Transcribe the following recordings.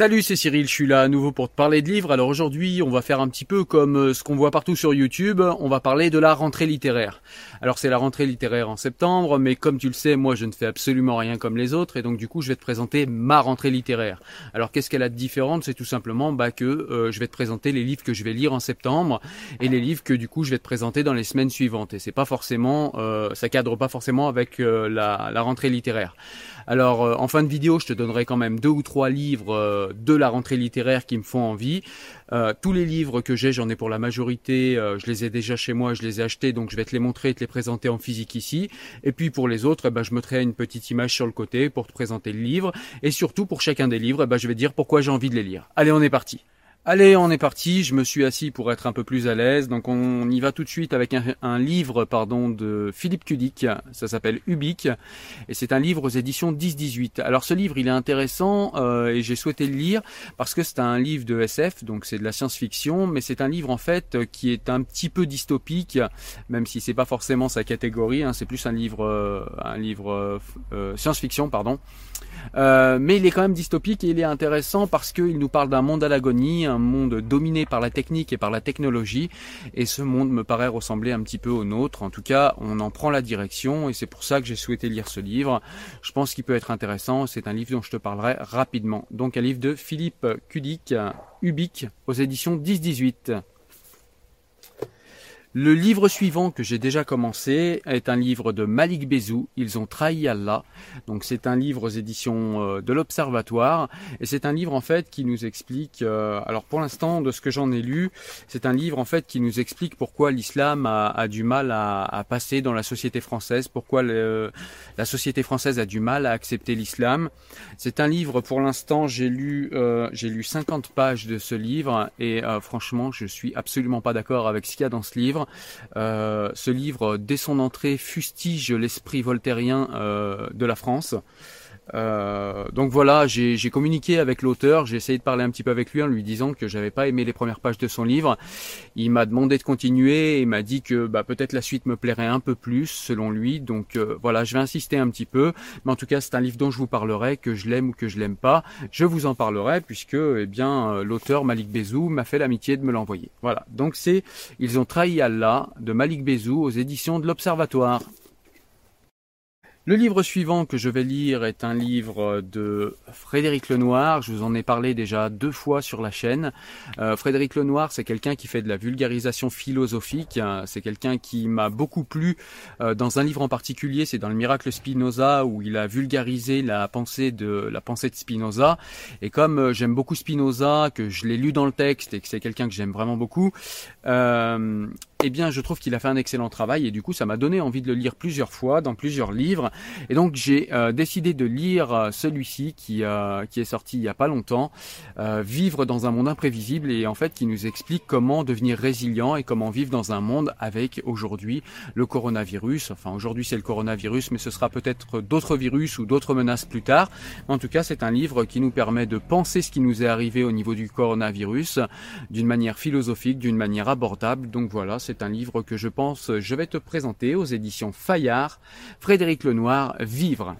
Salut, c'est Cyril, je suis là à nouveau pour te parler de livres. Alors aujourd'hui, on va faire un petit peu comme euh, ce qu'on voit partout sur YouTube, on va parler de la rentrée littéraire. Alors c'est la rentrée littéraire en septembre, mais comme tu le sais, moi je ne fais absolument rien comme les autres, et donc du coup je vais te présenter ma rentrée littéraire. Alors qu'est-ce qu'elle a de différente? C'est tout simplement bah, que euh, je vais te présenter les livres que je vais lire en septembre, et les livres que du coup je vais te présenter dans les semaines suivantes. Et c'est pas forcément, euh, ça cadre pas forcément avec la rentrée littéraire. Alors euh, en fin de vidéo, je te donnerai quand même deux ou trois livres euh, de la rentrée littéraire qui me font envie. Euh, tous les livres que j'ai, j'en ai pour la majorité, je les ai déjà chez moi, je les ai achetés, donc je vais te les montrer et te les présenter en physique ici. Et puis pour les autres, eh ben, je mettrai une petite image sur le côté pour te présenter le livre. Et surtout pour chacun des livres, eh ben, je vais dire pourquoi j'ai envie de les lire. Allez, on est parti. Allez, on est parti. Je me suis assis pour être un peu plus à l'aise. Donc, on y va tout de suite avec un, livre, pardon, de Philippe Cudic. Ça s'appelle Ubique et c'est un livre aux éditions 10-18. Alors, ce livre, il est intéressant euh, et j'ai souhaité le lire parce que c'est un livre de SF, donc c'est de la science-fiction, mais c'est un livre en fait qui est un petit peu dystopique, même si c'est pas forcément sa catégorie. Hein, c'est plus un livre, euh, un livre euh, science-fiction, pardon. Euh, mais il est quand même dystopique et il est intéressant parce qu'il nous parle d'un monde à l'agonie, un monde dominé par la technique et par la technologie. Et ce monde me paraît ressembler un petit peu au nôtre. En tout cas, on en prend la direction et c'est pour ça que j'ai souhaité lire ce livre. Je pense qu'il peut être intéressant. C'est un livre dont je te parlerai rapidement. Donc un livre de Philippe Cudic, Ubique, aux éditions 10-18. Le livre suivant que j'ai déjà commencé est un livre de Malik Bezou, Ils ont trahi Allah. Donc c'est un livre aux éditions euh, de l'Observatoire et c'est un livre en fait qui nous explique euh, alors pour l'instant de ce que j'en ai lu, c'est un livre en fait qui nous explique pourquoi l'islam a, du mal à, passer dans la société française, pourquoi la société française a du mal à accepter l'islam. C'est un livre pour l'instant, j'ai lu euh, j'ai lu 50 pages de ce livre et euh, franchement, je suis absolument pas d'accord avec ce qu'il y a dans ce livre. Euh, ce livre, dès son entrée, fustige l'esprit voltairien euh, de la France. Euh, donc voilà, j'ai communiqué avec l'auteur, j'ai essayé de parler un petit peu avec lui en lui disant que j'avais pas aimé les premières pages de son livre. Il m'a demandé de continuer et m'a dit que bah, peut-être la suite me plairait un peu plus selon lui. Donc euh, voilà, je vais insister un petit peu, mais en tout cas c'est un livre dont je vous parlerai, que je l'aime ou que je l'aime pas, je vous en parlerai puisque eh bien euh, l'auteur Malik Bezou m'a fait l'amitié de me l'envoyer. Voilà, donc c'est Ils ont trahi Allah de Malik Bezou aux éditions de l'Observatoire. Le livre suivant que je vais lire est un livre de Frédéric Lenoir. Je vous en ai parlé déjà deux fois sur la chaîne. Euh, Frédéric Lenoir, c'est quelqu'un qui fait de la vulgarisation philosophique. C'est quelqu'un qui m'a beaucoup plu euh, dans un livre en particulier. C'est dans le Miracle Spinoza où il a vulgarisé la pensée de la pensée de Spinoza. Et comme euh, j'aime beaucoup Spinoza, que je l'ai lu dans le texte et que c'est quelqu'un que j'aime vraiment beaucoup, euh, eh bien, je trouve qu'il a fait un excellent travail et du coup, ça m'a donné envie de le lire plusieurs fois dans plusieurs livres. Et donc, j'ai euh, décidé de lire euh, celui-ci qui, euh, qui est sorti il y a pas longtemps, Vivre dans un monde imprévisible et en fait qui nous explique comment devenir résilient et comment vivre dans un monde avec aujourd'hui le coronavirus. Enfin, aujourd'hui c'est le coronavirus, mais ce sera peut-être d'autres virus ou d'autres menaces plus tard. En tout cas, c'est un livre qui nous permet de penser ce qui nous est arrivé au niveau du coronavirus d'une manière philosophique, d'une manière abordable. Donc voilà, un livre que je pense je vais te présenter aux éditions Fayard. Frédéric Lenoir, Vivre.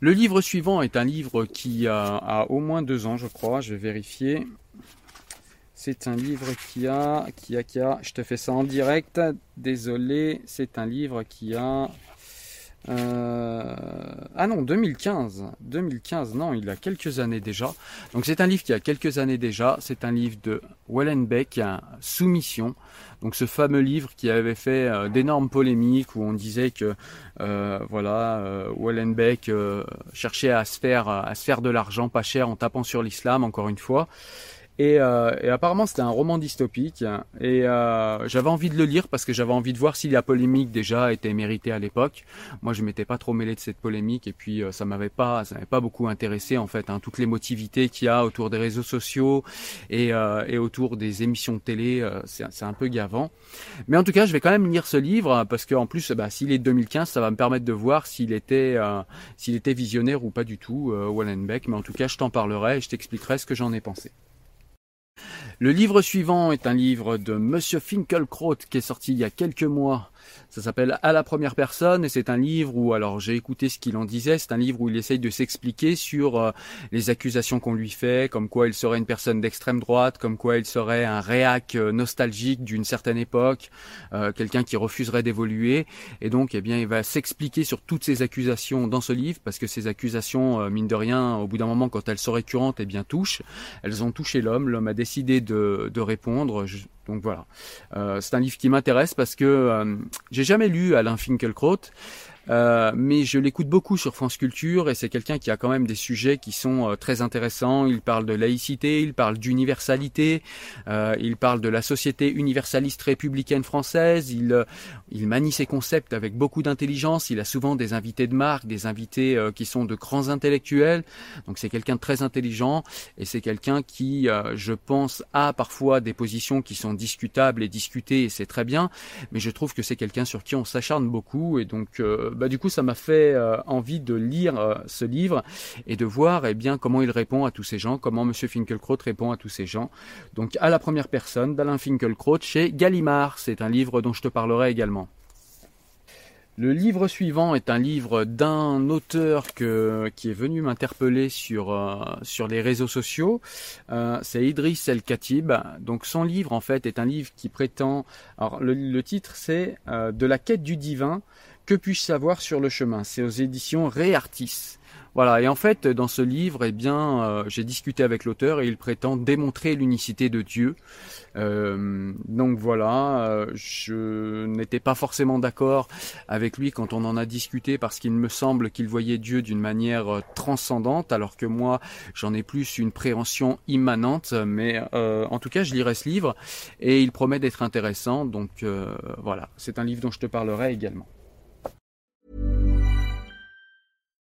Le livre suivant est un livre qui a, au moins deux ans, je crois. Je vais vérifier. C'est un livre qui a, qui a, qui a, je te fais ça en direct. Désolé, c'est un livre qui a euh, ah non, 2015. 2015, non, il a quelques années déjà. Donc c'est un livre qui a quelques années déjà. C'est un livre de Wallenbeck, Soumission. Donc ce fameux livre qui avait fait euh, d'énormes polémiques où on disait que euh, voilà, Wallenbeck cherchait à se faire à se faire de l'argent pas cher en tapant sur l'islam encore une fois. Et, euh, et, apparemment c'était un roman dystopique et euh, j'avais envie de le lire parce que j'avais envie de voir si la polémique déjà était méritée à l'époque. Moi je m'étais pas trop mêlé de cette polémique et puis euh, ça m'avait pas ça m'avait pas beaucoup intéressé en fait hein, toutes les motivités qu'il y a autour des réseaux sociaux et, euh, et autour des émissions de télé euh, c'est un peu gavant. Mais en tout cas je vais quand même lire ce livre parce qu'en plus bah, s'il est de 2015 ça va me permettre de voir s'il était s'il était visionnaire ou pas du tout Wallenbeck. Mais en tout cas je t'en parlerai et je t'expliquerai ce que j'en ai pensé. Le livre suivant est un livre de Monsieur Finkelkraut qui est sorti il y a quelques mois ça s'appelle À la première personne et c'est un livre où, alors j'ai écouté ce qu'il en disait, c'est un livre où il essaye de s'expliquer sur euh, les accusations qu'on lui fait, comme quoi il serait une personne d'extrême droite, comme quoi il serait un réac euh, nostalgique d'une certaine époque, euh, quelqu'un qui refuserait d'évoluer. Et donc, eh bien, il va s'expliquer sur toutes ces accusations dans ce livre parce que ces accusations, mine de rien, au bout d'un moment, quand elles sont récurrentes, eh bien, touchent. Elles ont touché l'homme. L'homme a décidé de, de répondre. Donc voilà. c'est un livre qui m'intéresse parce que j'ai jamais lu Alain Finkielkraut. Euh, mais je l'écoute beaucoup sur France Culture et c'est quelqu'un qui a quand même des sujets qui sont euh, très intéressants. Il parle de laïcité, il parle d'universalité, euh, il parle de la société universaliste républicaine française. Il, il manie ses concepts avec beaucoup d'intelligence. Il a souvent des invités de marque, des invités qui sont de grands intellectuels. Donc c'est quelqu'un de très intelligent et c'est quelqu'un qui, je pense, a parfois des positions qui sont discutables et discutées et c'est très bien. Mais je trouve que c'est quelqu'un sur qui on s'acharne beaucoup et donc bah, du coup, ça m'a fait euh, envie de lire euh, ce livre et de voir eh bien, comment il répond à tous ces gens, comment Monsieur Finkelkraut répond à tous ces gens. Donc, à la première personne, d'Alain Finkelkraut chez Gallimard. C'est un livre dont je te parlerai également. Le livre suivant est un livre d'un auteur qui est venu m'interpeller sur, euh, sur les réseaux sociaux. c'est Idriss El Khatib. Donc son livre en fait est un livre qui prétend. Alors le, titre c'est De la quête du divin que puis-je savoir sur le chemin? C'est aux éditions Réartis. Voilà, et en fait, dans ce livre, eh bien, euh, j'ai discuté avec l'auteur et il prétend démontrer l'unicité de Dieu. Euh, donc voilà, euh, je n'étais pas forcément d'accord avec lui quand on en a discuté parce qu'il me semble qu'il voyait Dieu d'une manière transcendante, alors que moi, j'en ai plus une préhension immanente. Mais en tout cas, je lirai ce livre et il promet d'être intéressant. Donc voilà, c'est un livre dont je te parlerai également.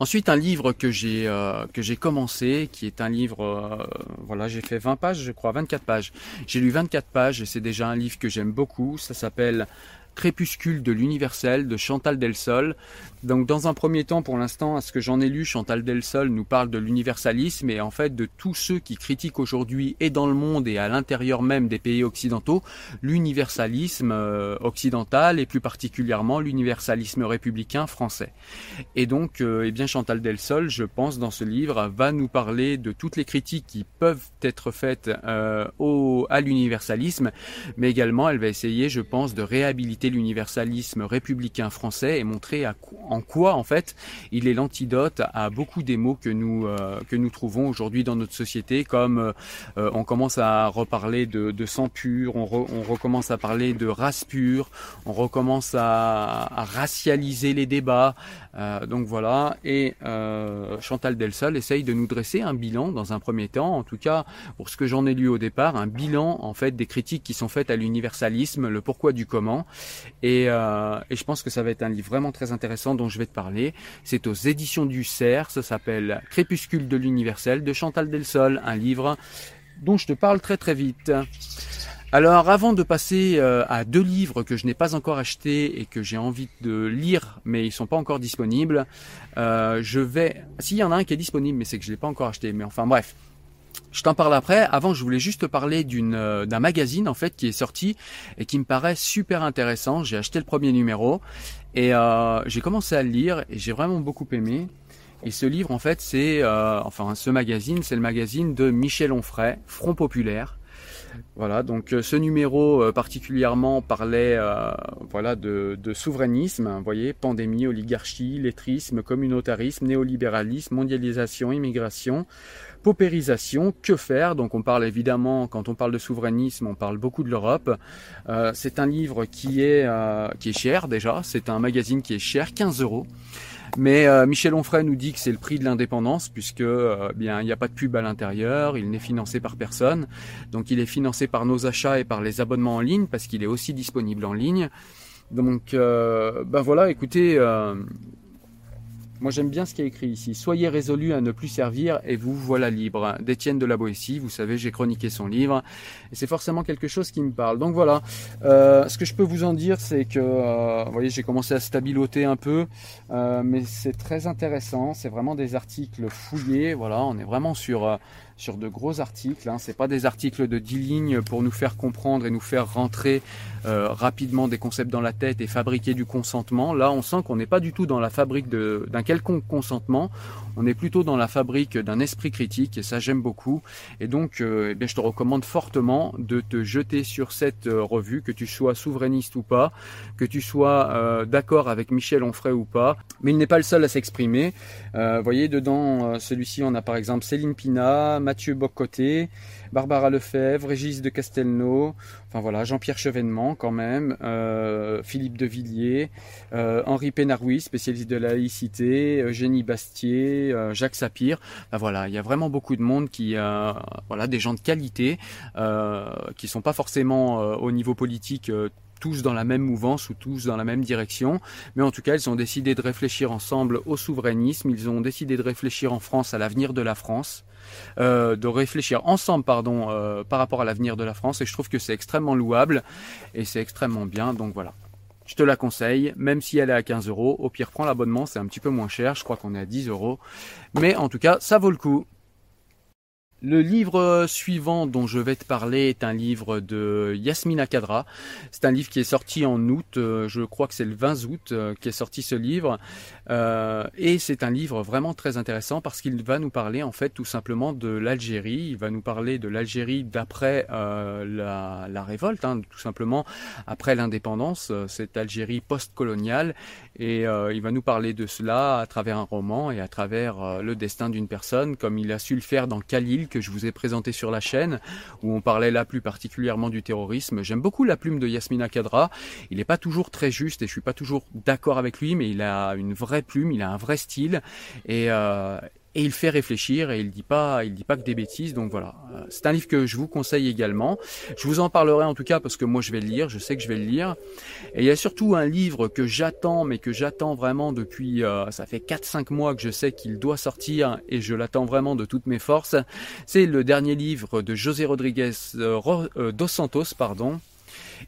Ensuite, un livre que j'ai euh, que j'ai commencé, qui est un livre, euh, voilà, j'ai fait 20 pages, je crois, 24 pages. J'ai lu 24 pages et c'est déjà un livre que j'aime beaucoup. Ça s'appelle Crépuscule de l'universel de Chantal Delsol. Donc dans un premier temps, pour l'instant, à ce que j'en ai lu, Chantal Delsol nous parle de l'universalisme et en fait de tous ceux qui critiquent aujourd'hui et dans le monde et à l'intérieur même des pays occidentaux l'universalisme euh, occidental et plus particulièrement l'universalisme républicain français. Et donc, euh, eh bien Chantal Delsol, je pense, dans ce livre, va nous parler de toutes les critiques qui peuvent être faites euh, au, à l'universalisme, mais également elle va essayer, je pense, de réhabiliter l'universalisme républicain français et montrer en quoi en fait il est l'antidote à beaucoup des mots que nous euh, que nous trouvons aujourd'hui dans notre société comme euh, on commence à reparler de, sang pur, on, recommence à parler de race pure, on recommence à, racialiser les débats, euh, donc voilà. Et Chantal Delsol essaye de nous dresser un bilan dans un premier temps, en tout cas pour ce que j'en ai lu au départ, un bilan en fait des critiques qui sont faites à l'universalisme, le pourquoi du comment euh, et, je pense que ça va être un livre vraiment très intéressant dont je vais te parler. C'est aux éditions du Cerf, ça s'appelle Crépuscule de l'universel de Chantal Delsol, un livre dont je te parle très très vite. Alors avant de passer euh, à deux livres que je n'ai pas encore achetés et que j'ai envie de lire mais ils sont pas encore disponibles, euh, je vais... S'il y en a un qui est disponible mais c'est que je l'ai pas encore acheté, mais enfin bref, je t'en parle après. Avant, je voulais juste te parler euh, d'un magazine en fait qui est sorti et qui me paraît super intéressant. J'ai acheté le premier numéro et euh, j'ai commencé à le lire et j'ai vraiment beaucoup aimé. Et ce livre, en fait, c'est euh, enfin ce magazine, c'est le magazine de Michel Onfray, Front Populaire. Voilà, donc ce numéro particulièrement parlait voilà de, souverainisme, vous voyez, pandémie, oligarchie, lettrisme, communautarisme, néolibéralisme, mondialisation, immigration paupérisation, que faire? Donc on parle évidemment, quand on parle de souverainisme, on parle beaucoup de l'Europe. Euh, c'est un livre qui est, euh, qui est cher déjà, c'est un magazine qui est cher, 15 euros. Mais euh, Michel Onfray nous dit que c'est le prix de l'indépendance puisque bien il n'y a pas de pub à l'intérieur, il n'est financé par personne, donc il est financé par nos achats et par les abonnements en ligne parce qu'il est aussi disponible en ligne. Donc ben voilà, écoutez, moi j'aime bien ce qui est écrit ici. Soyez résolus à ne plus servir et vous voilà libre. D'Étienne de la Boétie, vous savez, j'ai chroniqué son livre et c'est forcément quelque chose qui me parle. Donc voilà, euh, ce que je peux vous en dire, c'est que, euh, vous voyez, j'ai commencé à stabiloter un peu, euh, mais c'est très intéressant. C'est vraiment des articles fouillés. Voilà, on est vraiment sur sur de gros articles. Hein. C'est pas des articles de 10 lignes pour nous faire comprendre et nous faire rentrer euh, rapidement des concepts dans la tête et fabriquer du consentement. Là, on sent qu'on n'est pas du tout dans la fabrique d'un quelconque consentement. On est plutôt dans la fabrique d'un esprit critique et ça j'aime beaucoup. Et donc, euh, eh bien, je te recommande fortement de te jeter sur cette euh, revue, que tu sois souverainiste ou pas, que tu sois d'accord avec Michel Onfray ou pas. Mais il n'est pas le seul à s'exprimer. vous voyez, dedans, celui-ci, on a par exemple Céline Pina, Mathieu Bocoté, Barbara Lefebvre, Régis de Castelnau, enfin voilà, Jean-Pierre Chevènement quand même, euh, Philippe de Villiers, euh, Henri Pénaroui, spécialiste de la laïcité, Eugénie Bastier, euh, Jacques Sapir. voilà, il y a vraiment beaucoup de monde qui, voilà, des gens de qualité, qui sont pas forcément au niveau politique tous dans la même mouvance ou tous dans la même direction, mais en tout cas ils ont décidé de réfléchir ensemble au souverainisme, ils ont décidé de réfléchir en France à l'avenir de la France, euh, de réfléchir ensemble pardon, euh, par rapport à l'avenir de la France et je trouve que c'est extrêmement louable et c'est extrêmement bien donc voilà. Je te la conseille, même si elle est à 15 euros. Au pire, prends l'abonnement, c'est un petit peu moins cher. Je crois qu'on est à 10 euros. Mais en tout cas, ça vaut le coup. Le livre suivant dont je vais te parler est un livre de Yasmina Kadra. C'est un livre qui est sorti en août, euh, je crois que c'est le 20 août euh, qui est sorti ce livre. Euh, et c'est un livre vraiment très intéressant parce qu'il va nous parler en fait tout simplement de l'Algérie. Il va nous parler de l'Algérie d'après la, révolte, hein, tout simplement après l'indépendance, cette Algérie post-coloniale. Et il va nous parler de cela à travers un roman et à travers le destin d'une personne, comme il a su le faire dans Khalil que je vous ai présenté sur la chaîne, où on parlait là plus particulièrement du terrorisme. J'aime beaucoup la plume de Yasmina Kadra. Il n'est pas toujours très juste et je suis pas toujours d'accord avec lui, mais il a une vraie plume, il a un vrai style et euh, et il fait réfléchir et il dit pas, il dit pas que des bêtises. Donc voilà, euh, c'est un livre que je vous conseille également. Je vous en parlerai en tout cas parce que moi je vais le lire, je sais que je vais le lire. Et il y a surtout un livre que j'attends, mais que j'attends vraiment depuis, euh, ça fait 4-5 mois que je sais qu'il doit sortir et je l'attends vraiment de toutes mes forces. C'est le dernier livre de José Rodriguez euh, dos Santos, pardon,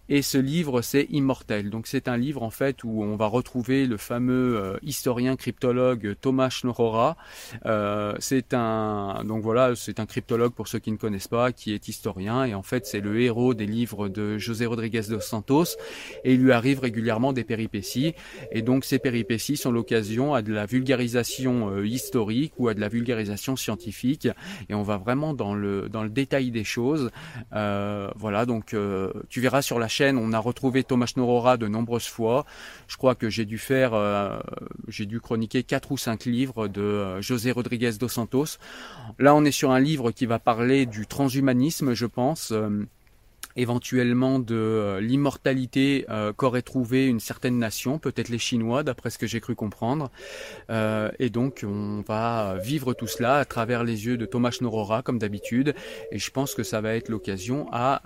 et ce livre, c'est Immortel. Donc c'est un livre en fait où on va retrouver le fameux euh, historien cryptologue Thomas Schnorrora. Euh, c'est un donc voilà, c'est un cryptologue pour ceux qui ne connaissent pas, qui est historien et en fait c'est le héros des livres de José Rodriguez dos Santos et il lui arrive régulièrement des péripéties et donc ces péripéties sont l'occasion à de la vulgarisation euh, historique ou à de la vulgarisation scientifique et on va vraiment dans le dans le détail des choses. Euh, voilà donc tu verras sur la chaîne, on a retrouvé Thomas Norora de nombreuses fois. Je crois que j'ai dû faire, euh, j'ai dû chroniquer quatre ou cinq livres de euh, José Rodriguez dos Santos. Là, on est sur un livre qui va parler du transhumanisme, je pense. Euh, éventuellement de euh, l'immortalité euh, qu'aurait trouvé une certaine nation, peut-être les Chinois, d'après ce que j'ai cru comprendre. Euh, et donc, on va vivre tout cela à travers les yeux de Thomas Norora, comme d'habitude. Et je pense que ça va être l'occasion à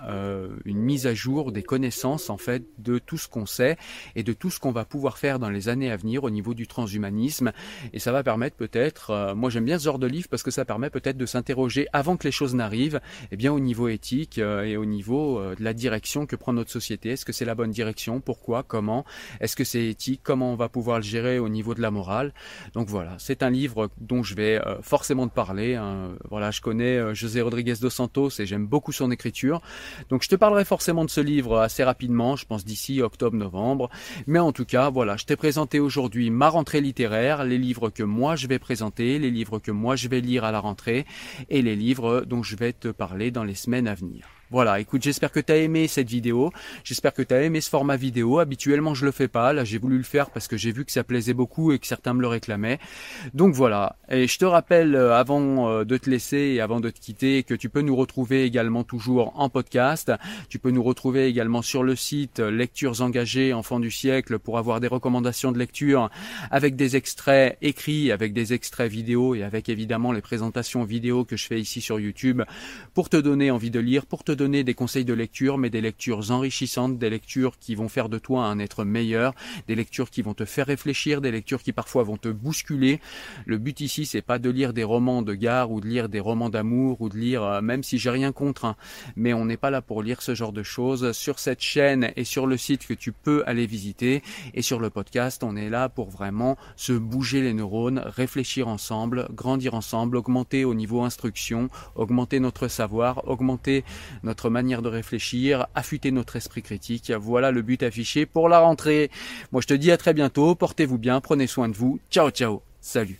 une mise à jour des connaissances, en fait, de tout ce qu'on sait et de tout ce qu'on va pouvoir faire dans les années à venir au niveau du transhumanisme. Et ça va permettre peut-être, moi j'aime bien ce genre de livre parce que ça permet peut-être de s'interroger avant que les choses n'arrivent, eh bien au niveau éthique et au niveau euh, de la direction que prend notre société. Est-ce que c'est la bonne direction? Pourquoi? Comment? Est-ce que c'est éthique? Comment on va pouvoir le gérer au niveau de la morale? Donc voilà, c'est un livre dont je vais euh, forcément te parler. Hein. Voilà, je connais euh, José Rodriguez dos Santos et j'aime beaucoup son écriture. Donc je te parlerai forcément de ce livre assez rapidement, je pense d'ici octobre-novembre. Mais en tout cas, voilà, je t'ai présenté aujourd'hui ma rentrée littéraire, les livres que moi je vais présenter, les livres que moi je vais lire à la rentrée et les livres dont je vais te parler dans les semaines à venir. Voilà, écoute, j'espère que tu as aimé cette vidéo. J'espère que tu as aimé ce format vidéo. Habituellement, je le fais pas. Là, j'ai voulu le faire parce que j'ai vu que ça plaisait beaucoup et que certains me le réclamaient. Donc voilà. Et je te rappelle, euh, avant euh, de te laisser et avant de te quitter, que tu peux nous retrouver également toujours en podcast. Tu peux nous retrouver également sur le site euh, Lectures engagées Enfants du siècle pour avoir des recommandations de lecture avec des extraits écrits, avec des extraits vidéo et avec évidemment les présentations vidéo que je fais ici sur YouTube pour te donner envie de lire, pour te donner des conseils de lecture, mais des lectures enrichissantes, des lectures qui vont faire de toi un être meilleur, des lectures qui vont te faire réfléchir, des lectures qui parfois vont te bousculer. Le but ici, c'est pas de lire des romans de gare ou de lire des romans d'amour ou de lire, euh, même si j'ai rien contre, hein, mais on n'est pas là pour lire ce genre de choses. Sur cette chaîne et sur le site que tu peux aller visiter et sur le podcast, on est là pour vraiment se bouger les neurones, réfléchir ensemble, grandir ensemble, augmenter au niveau instruction, augmenter notre savoir, augmenter notre notre manière de réfléchir, affûter notre esprit critique. Voilà le but affiché pour la rentrée. Moi je te dis à très bientôt, portez-vous bien, prenez soin de vous. Ciao ciao, salut.